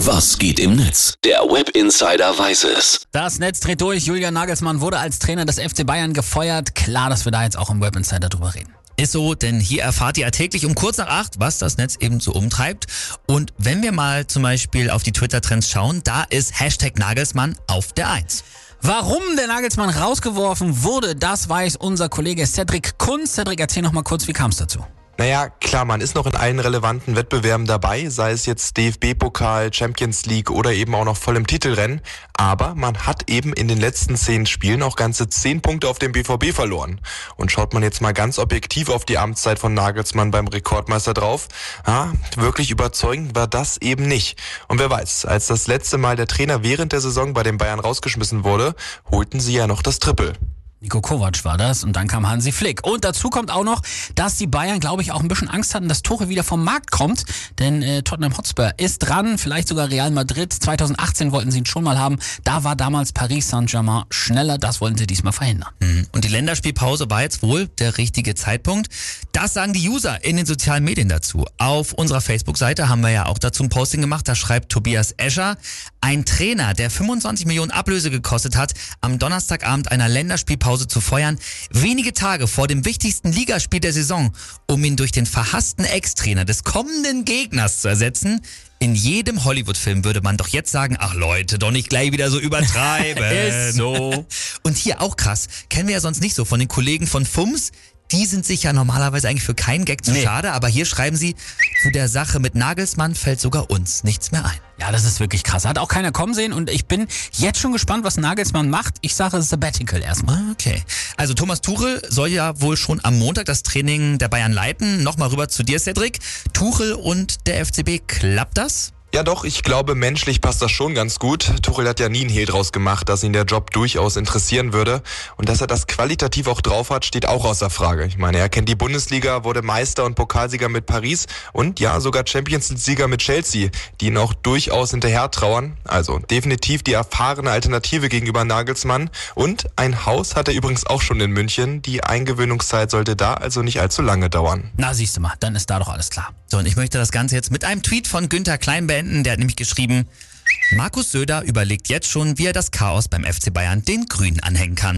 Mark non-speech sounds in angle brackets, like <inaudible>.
Was geht im Netz? Der Web Insider weiß es. Das Netz dreht durch. Julian Nagelsmann wurde als Trainer des FC Bayern gefeuert. Klar, dass wir da jetzt auch im Web Insider drüber reden. Ist so, denn hier erfahrt ihr täglich um kurz nach acht, was das Netz eben so umtreibt. Und wenn wir mal zum Beispiel auf die Twitter-Trends schauen, da ist Hashtag Nagelsmann auf der Eins. Warum der Nagelsmann rausgeworfen wurde, das weiß unser Kollege Cedric Kunz. Cedric, erzähl noch mal kurz, wie kam es dazu? Naja, klar, man ist noch in allen relevanten Wettbewerben dabei, sei es jetzt DFB-Pokal, Champions League oder eben auch noch voll im Titelrennen. Aber man hat eben in den letzten zehn Spielen auch ganze zehn Punkte auf dem BVB verloren. Und schaut man jetzt mal ganz objektiv auf die Amtszeit von Nagelsmann beim Rekordmeister drauf, ja, wirklich überzeugend war das eben nicht. Und wer weiß, als das letzte Mal der Trainer während der Saison bei den Bayern rausgeschmissen wurde, holten sie ja noch das Triple. Nico Kovac war das und dann kam Hansi Flick. Und dazu kommt auch noch, dass die Bayern, glaube ich, auch ein bisschen Angst hatten, dass Tuchel wieder vom Markt kommt. Denn äh, Tottenham Hotspur ist dran, vielleicht sogar Real Madrid. 2018 wollten sie ihn schon mal haben. Da war damals Paris Saint-Germain schneller. Das wollten sie diesmal verhindern. Mhm. Und die Länderspielpause war jetzt wohl der richtige Zeitpunkt. Das sagen die User in den sozialen Medien dazu. Auf unserer Facebook-Seite haben wir ja auch dazu ein Posting gemacht. Da schreibt Tobias Escher, ein Trainer, der 25 Millionen Ablöse gekostet hat, am Donnerstagabend einer Länderspielpause Pause zu feuern, wenige Tage vor dem wichtigsten Ligaspiel der Saison, um ihn durch den verhassten Ex-Trainer des kommenden Gegners zu ersetzen. In jedem Hollywood-Film würde man doch jetzt sagen, ach Leute, doch nicht gleich wieder so übertreiben. <laughs> Ist so. Und hier auch krass, kennen wir ja sonst nicht so von den Kollegen von FUMS, die sind sich ja normalerweise eigentlich für keinen Gag zu Nee. schade, aber hier schreiben sie, zu der Sache mit Nagelsmann fällt sogar uns nichts mehr ein. Ja, das ist wirklich krass. Hat auch keiner kommen sehen und ich bin jetzt schon gespannt, was Nagelsmann macht. Ich sage Sabbatical erstmal. Okay. Also Thomas Tuchel soll ja wohl schon am Montag das Training der Bayern leiten. Nochmal rüber zu dir, Cedric. Tuchel und der FCB, klappt das? Ja doch, ich glaube, menschlich passt das schon ganz gut. Tuchel hat ja nie einen Hehl draus gemacht, dass ihn der Job durchaus interessieren würde. Und dass er das qualitativ auch drauf hat, steht auch außer Frage. Ich meine, er kennt die Bundesliga, wurde Meister und Pokalsieger mit Paris und ja, sogar Champions League-Sieger mit Chelsea, die ihn auch durchaus hinterher trauern. Also definitiv die erfahrene Alternative gegenüber Nagelsmann. Und ein Haus hat er übrigens auch schon in München. Die Eingewöhnungszeit sollte da also nicht allzu lange dauern. Na, siehst du mal, dann ist da doch alles klar. So, und ich möchte das Ganze jetzt mit einem Tweet von Günther Klein beenden. Der hat nämlich geschrieben, Markus Söder überlegt jetzt schon, wie er das Chaos beim FC Bayern den Grünen anhängen kann.